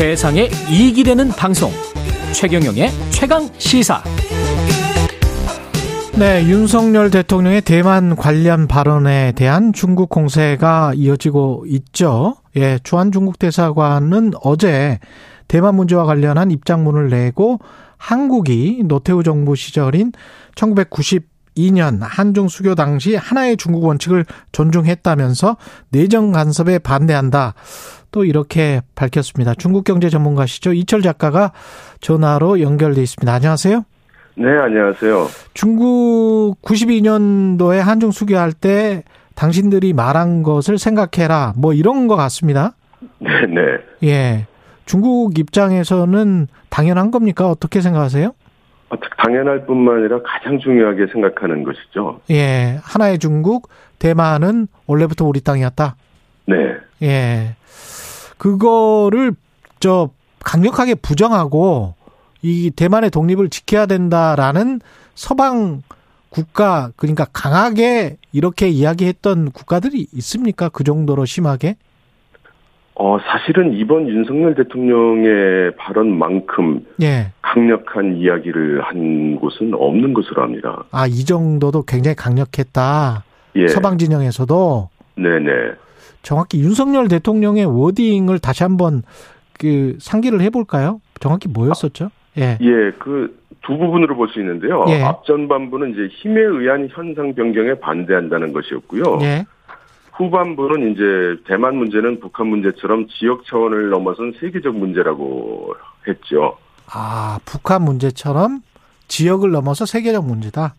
세상에 이익이 되는 방송 최경영의 최강 시사 네, 윤석열 대통령의 대만 관련 발언에 대한 중국 공세가 이어지고 있죠. 예, 주한 중국 대사관은 어제 대만 문제와 관련한 입장문을 내고 한국이 노태우 정부 시절인 1992년 한중 수교 당시 하나의 중국 원칙을 존중했다면서 내정 간섭에 반대한다. 또 이렇게 밝혔습니다. 중국 경제 전문가시죠. 이철 작가가 전화로 연결돼 있습니다. 안녕하세요. 네, 안녕하세요. 중국 92년도에 한중 수교할 때 당신들이 말한 것을 생각해라. 뭐 이런 것 같습니다. 네, 네. 예. 중국 입장에서는 당연한 겁니까? 어떻게 생각하세요? 아, 당연할 뿐만 아니라 가장 중요하게 생각하는 것이죠. 예. 하나의 중국, 대만은 원래부터 우리 땅이었다. 네. 예. 그거를 저 강력하게 부정하고 이 대만의 독립을 지켜야 된다라는 서방 국가 그러니까 강하게 이렇게 이야기했던 국가들이 있습니까? 그 정도로 심하게? 어, 사실은 이번 윤석열 대통령의 발언만큼 예. 강력한 이야기를 한 곳은 없는 것으로 합니다. 아, 이 정도도 굉장히 강력했다. 예. 서방 진영에서도 네네. 정확히 윤석열 대통령의 워딩을 다시 한번 그 상기를 해볼까요? 정확히 뭐였었죠? 예. 예, 그 두 부분으로 볼 수 있는데요. 예. 앞전반부는 이제 힘에 의한 현상 변경에 반대한다는 것이었고요. 예. 후반부는 이제 대만 문제는 북한 문제처럼 지역 차원을 넘어선 세계적 문제라고 했죠. 아, 북한 문제처럼 지역을 넘어서 세계적 문제다.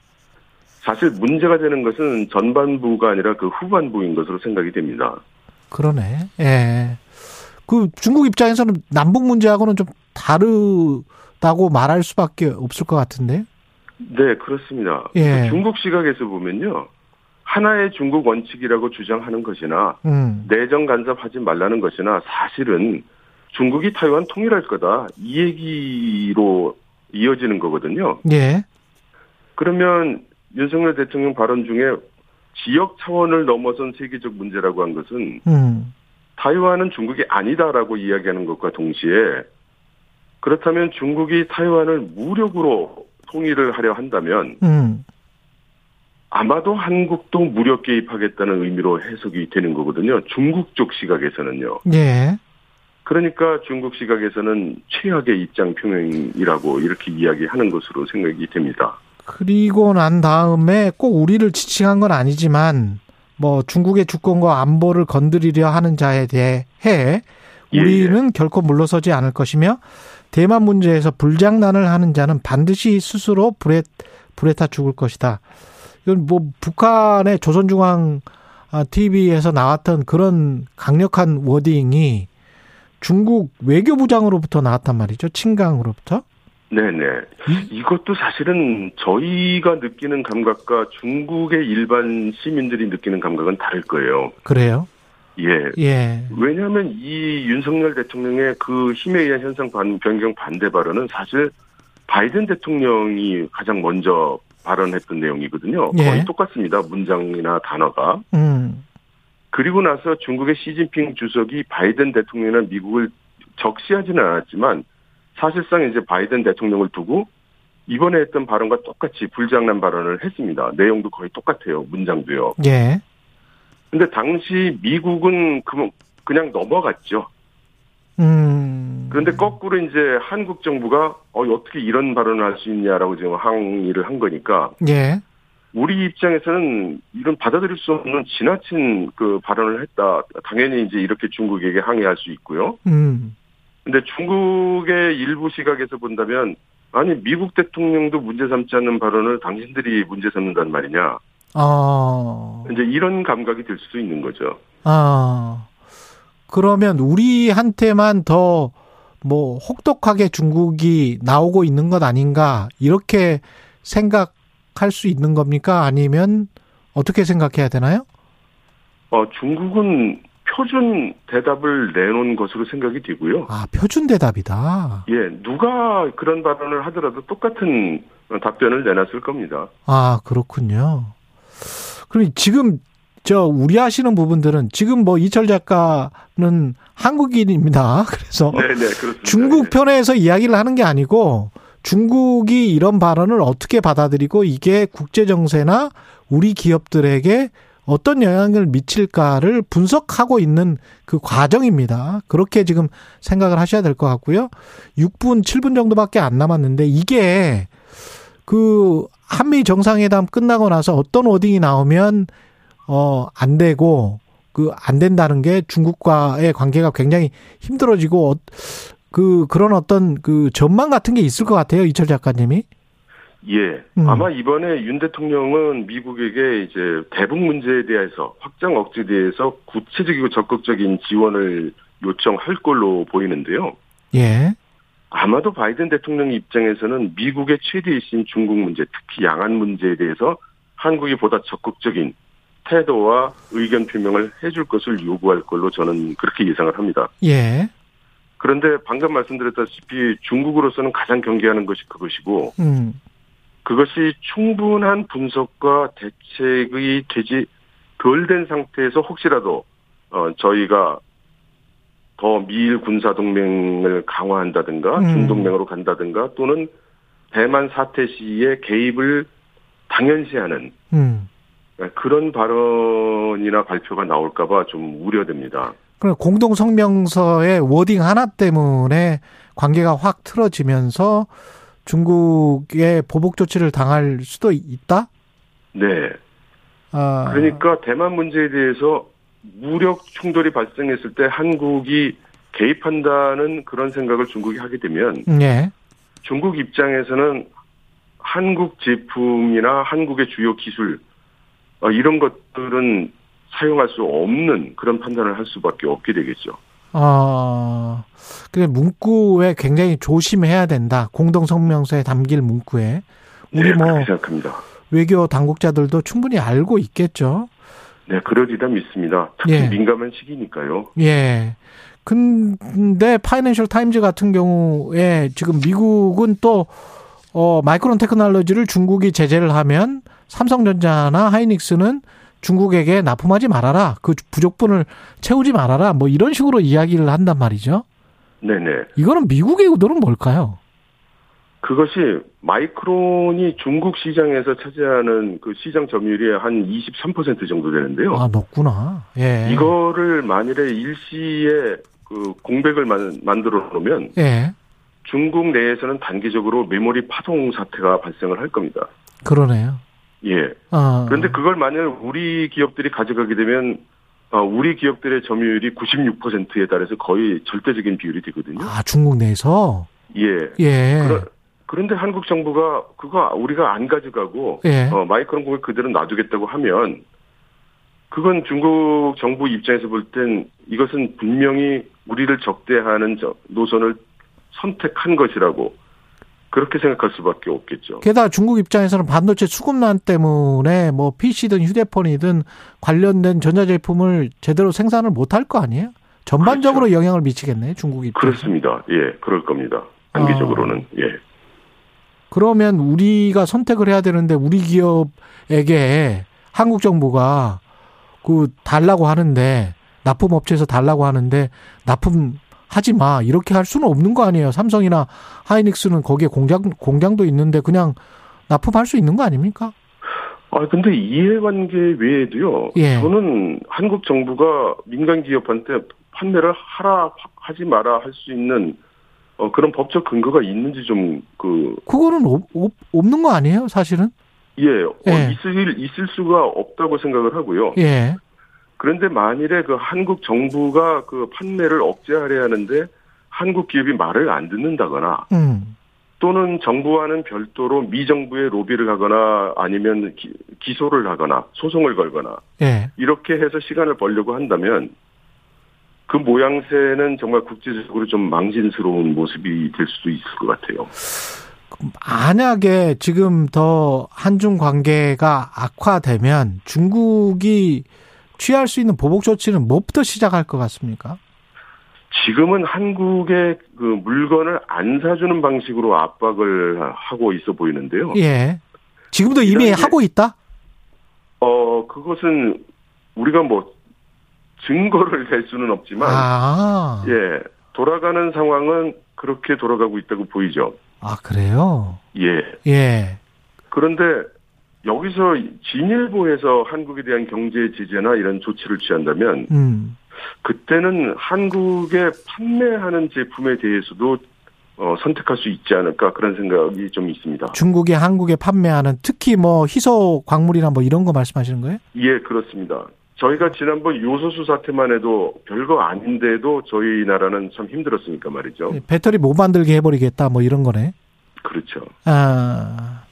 사실 문제가 되는 것은 전반부가 아니라 그 후반부인 것으로 생각이 됩니다. 그러네. 예. 그 중국 입장에서는 남북 문제하고는 좀 다르다고 말할 수밖에 없을 것 같은데. 네, 그렇습니다. 예. 그 중국 시각에서 보면요. 하나의 중국 원칙이라고 주장하는 것이나 음. 내정 간섭하지 말라는 것이나 사실은 중국이 타이완 통일할 거다. 이 얘기로 이어지는 거거든요. 예. 그러면 윤석열 대통령 발언 중에 지역 차원을 넘어선 세계적 문제라고 한 것은 음. 타이완은 중국이 아니다라고 이야기하는 것과 동시에 그렇다면 중국이 타이완을 무력으로 통일을 하려 한다면 음. 아마도 한국도 무력 개입하겠다는 의미로 해석이 되는 거거든요. 중국 쪽 시각에서는요. 예. 그러니까 중국 시각에서는 최악의 입장 표명이라고 이렇게 이야기하는 것으로 생각이 됩니다. 그리고 난 다음에 꼭 우리를 지칭한 건 아니지만 뭐 중국의 주권과 안보를 건드리려 하는 자에 대해 예, 우리는 결코 물러서지 않을 것이며 대만 문제에서 불장난을 하는 자는 반드시 스스로 불에 불에 타 죽을 것이다. 이건 뭐 북한의 조선중앙 TV에서 나왔던 그런 강력한 워딩이 중국 외교부장으로부터 나왔단 말이죠. 친강으로부터. 네네. 이것도 사실은 저희가 느끼는 감각과 중국의 일반 시민들이 느끼는 감각은 다를 거예요. 그래요? 예. 예. 왜냐하면 이 윤석열 대통령의 그 힘에 의한 현상 반, 변경 반대 발언은 사실 바이든 대통령이 가장 먼저 발언했던 내용이거든요. 예. 거의 똑같습니다. 문장이나 단어가. 음. 그리고 나서 중국의 시진핑 주석이 바이든 대통령이나 미국을 적시하지는 않았지만 사실상 이제 바이든 대통령을 두고 이번에 했던 발언과 똑같이 불장난 발언을 했습니다. 내용도 거의 똑같아요. 문장도요. 예. 근데 당시 미국은 그- 그냥 넘어갔죠. 음. 그런데 거꾸로 이제 한국 정부가 어, 어떻게 이런 발언을 할 수 있냐라고 지금 항의를 한 거니까 예. 우리 입장에서는 이런 받아들일 수 없는 지나친 그 발언을 했다. 당연히 이제 이렇게 중국에게 항의할 수 있고요. 음. 근데 중국의 일부 시각에서 본다면 아니 미국 대통령도 문제 삼지 않는 발언을 당신들이 문제 삼는단 말이냐. 어. 이제 이런 감각이 들 수도 있는 거죠. 아. 그러면 우리한테만 더 뭐 혹독하게 중국이 나오고 있는 것 아닌가 이렇게 생각할 수 있는 겁니까? 아니면 어떻게 생각해야 되나요? 어, 중국은 표준 대답을 내놓은 것으로 생각이 되고요. 아, 표준 대답이다. 예, 누가 그런 발언을 하더라도 똑같은 답변을 내놨을 겁니다. 아, 그렇군요. 그럼 지금 저 우려하시는 부분들은 지금 뭐 이철 작가는 한국인입니다. 그래서 네네 그렇습니다. 중국 예. 편에서 이야기를 하는 게 아니고 중국이 이런 발언을 어떻게 받아들이고 이게 국제 정세나 우리 기업들에게 어떤 영향을 미칠까를 분석하고 있는 그 과정입니다. 그렇게 지금 생각을 하셔야 될 것 같고요. 6분, 7분 정도밖에 안 남았는데 이게 그 한미 정상회담 끝나고 나서 어떤 워딩이 나오면 어 안 되고 그 안 된다는 게 중국과의 관계가 굉장히 힘들어지고 어, 그 그런 어떤 그 전망 같은 게 있을 것 같아요. 이철 작가님이. 예. 음. 아마 이번에 윤 대통령은 미국에게 이제 대북 문제에 대해서 확장 억제에 대해서 구체적이고 적극적인 지원을 요청할 걸로 보이는데요. 예. 아마도 바이든 대통령 입장에서는 미국의 최대 이슈인 중국 문제, 특히 양안 문제에 대해서 한국이 보다 적극적인 태도와 의견 표명을 해줄 것을 요구할 걸로 저는 그렇게 예상을 합니다. 예. 그런데 방금 말씀드렸다시피 중국으로서는 가장 경계하는 것이 그것이고 음. 그것이 충분한 분석과 대책이 되지 덜 된 상태에서 혹시라도 어 저희가 더 미일 군사 동맹을 강화한다든가 음. 중동맹으로 간다든가 또는 대만 사태 시에 개입을 당연시하는 음. 그런 발언이나 발표가 나올까봐 좀 우려됩니다. 그럼 공동 성명서의 워딩 하나 때문에 관계가 확 틀어지면서 중국의 보복 조치를 당할 수도 있다? 네. 아, 그러니까 대만 문제에 대해서 무력 충돌이 발생했을 때 한국이 개입한다는 그런 생각을 중국이 하게 되면 예. 중국 입장에서는 한국 제품이나 한국의 주요 기술 어, 이런 것들은 사용할 수 없는 그런 판단을 할 수밖에 없게 되겠죠. 어, 근데 문구에 굉장히 조심해야 된다. 공동 성명서에 담길 문구에. 우리 네, 뭐 생각합니다. 외교 당국자들도 충분히 알고 있겠죠. 네, 그러리다 믿습니다. 특히 예. 민감한 시기니까요. 예. 근데 파이낸셜 타임즈 같은 경우에 지금 미국은 또 어, 마이크론 테크놀로지를 중국이 제재를 하면 삼성전자나 하이닉스는 중국에게 납품하지 말아라. 그 부족분을 채우지 말아라. 뭐 이런 식으로 이야기를 한단 말이죠. 네네. 이거는 미국의 의도는 뭘까요? 그것이 마이크론이 중국 시장에서 차지하는 그 시장 점유율이 한 23% 정도 되는데요. 아, 높구나. 예. 이거를 만일에 일시에 그 공백을 만, 만들어 놓으면 예. 중국 내에서는 단기적으로 메모리 파동 사태가 발생을 할 겁니다. 그러네요. 예. 어. 그런데 그걸 만일 우리 기업들이 가져가게 되면 어, 우리 기업들의 점유율이 96%에 달해서 거의 절대적인 비율이 되거든요. 아, 중국 내에서? 예. 예. 그러, 그런데 한국 정부가 그거 우리가 안 가져가고 예. 어, 마이크론 공을 그대로 놔두겠다고 하면 그건 중국 정부 입장에서 볼 땐 이것은 분명히 우리를 적대하는 저 노선을 선택한 것이라고 그렇게 생각할 수밖에 없겠죠. 게다가 중국 입장에서는 반도체 수급난 때문에 뭐 PC든 휴대폰이든 관련된 전자제품을 제대로 생산을 못할 거 아니에요? 전반적으로 영향을 미치겠네, 중국 입장. 그렇습니다. 예, 그럴 겁니다. 단기적으로는 예. 그러면 우리가 선택을 해야 되는데 우리 기업에게 한국 정부가 그 달라고 하는데 납품 업체에서 달라고 하는데 납품 하지 마 이렇게 할 수는 없는 거 아니에요. 삼성이나 하이닉스는 거기에 공장 공장도 있는데 그냥 납품할 수 있는 거 아닙니까? 아 근데 이해관계 외에도요. 예. 저는 한국 정부가 민간 기업한테 판매를 하라 하지 마라 할 수 있는 어, 그런 법적 근거가 있는지 좀 그 그거는 없, 없, 없는 거 아니에요, 사실은? 예, 어, 예. 있을 있을 수가 없다고 생각을 하고요. 예. 그런데 만일에 그 한국 정부가 그 판매를 억제하려 하는데 한국 기업이 말을 안 듣는다거나 음. 또는 정부와는 별도로 미정부의 로비를 하거나 아니면 기, 기소를 하거나 소송을 걸거나 예. 이렇게 해서 시간을 벌려고 한다면 그 모양새는 정말 국제적으로 좀 망신스러운 모습이 될 수도 있을 것 같아요. 만약에 지금 더 한중 관계가 악화되면 중국이 취할 수 있는 보복 조치는 뭐부터 시작할 것 같습니까? 지금은 한국의 그 물건을 안 사주는 방식으로 압박을 하고 있어 보이는데요. 예. 지금도 이미 게- 하고 있다? 어, 그것은 우리가 뭐 증거를 댈 수는 없지만 아. 예 돌아가는 상황은 그렇게 돌아가고 있다고 보이죠. 아, 그래요? 예. 예. 그런데 여기서 진일보에서 한국에 대한 경제 제재나 이런 조치를 취한다면 음. 그때는 한국에 판매하는 제품에 대해서도 어, 선택할 수 있지 않을까 그런 생각이 좀 있습니다. 중국이 한국에 판매하는 특히 뭐 희소 광물이나 뭐 이런 거 말씀하시는 거예요? 예, 그렇습니다. 저희가 지난번 요소수 사태만 해도 별거 아닌데도 저희 나라는 참 힘들었으니까 말이죠. 배터리 못 만들게 해버리겠다 뭐 이런 거네. 그렇죠. 아.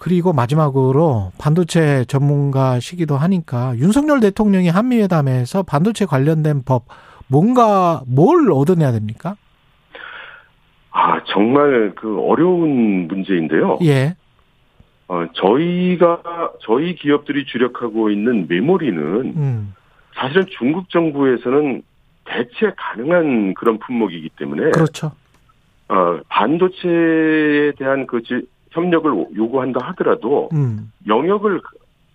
그리고 마지막으로 반도체 전문가시기도 하니까 윤석열 대통령이 한미회담에서 반도체 관련된 법 뭔가 뭘 얻어내야 됩니까? 아, 정말 그 어려운 문제인데요. 예. 어, 저희가, 저희 기업들이 주력하고 있는 메모리는 음. 사실은 중국 정부에서는 대체 가능한 그런 품목이기 때문에 그렇죠. 어, 반도체에 대한 그 지- 협력을 요구한다 하더라도 음. 영역을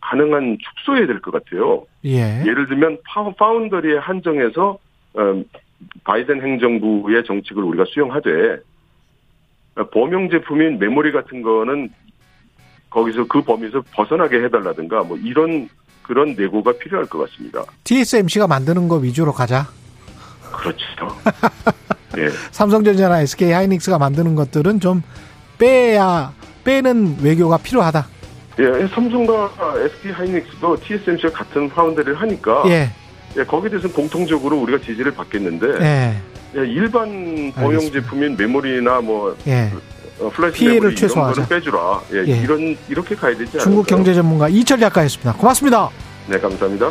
가능한 축소해야 될 것 같아요. 예. 예를 들면 파- 파운더리에 한정해서 어, 바이든 행정부의 정책을 우리가 수용하되 어, 범용 제품인 메모리 같은 거는 거기서 그 범위에서 벗어나게 해달라든가 뭐 이런 그런 내고가 필요할 것 같습니다. TSMC가 만드는 거 위주로 가자. 그렇죠. 예, 삼성전자나 SK 하이닉스가 만드는 것들은 좀 빼야 빼는 외교가 필요하다. 예, 삼성과 SK 하이닉스도 TSMC와 같은 파운더리를 하니까 예. 예, 거기에 대해서는 공통적으로 우리가 지지를 받겠는데 예. 예, 일반 범용. 제품인 메모리나 뭐 예. 어, 플래시 피해를 메모리 최소화하자. 빼주라. 예, 예. 이런 이렇게 가야 되지 않을까요? 중국 경제 전문가 이철 작가였습니다. 고맙습니다. 네, 감사합니다.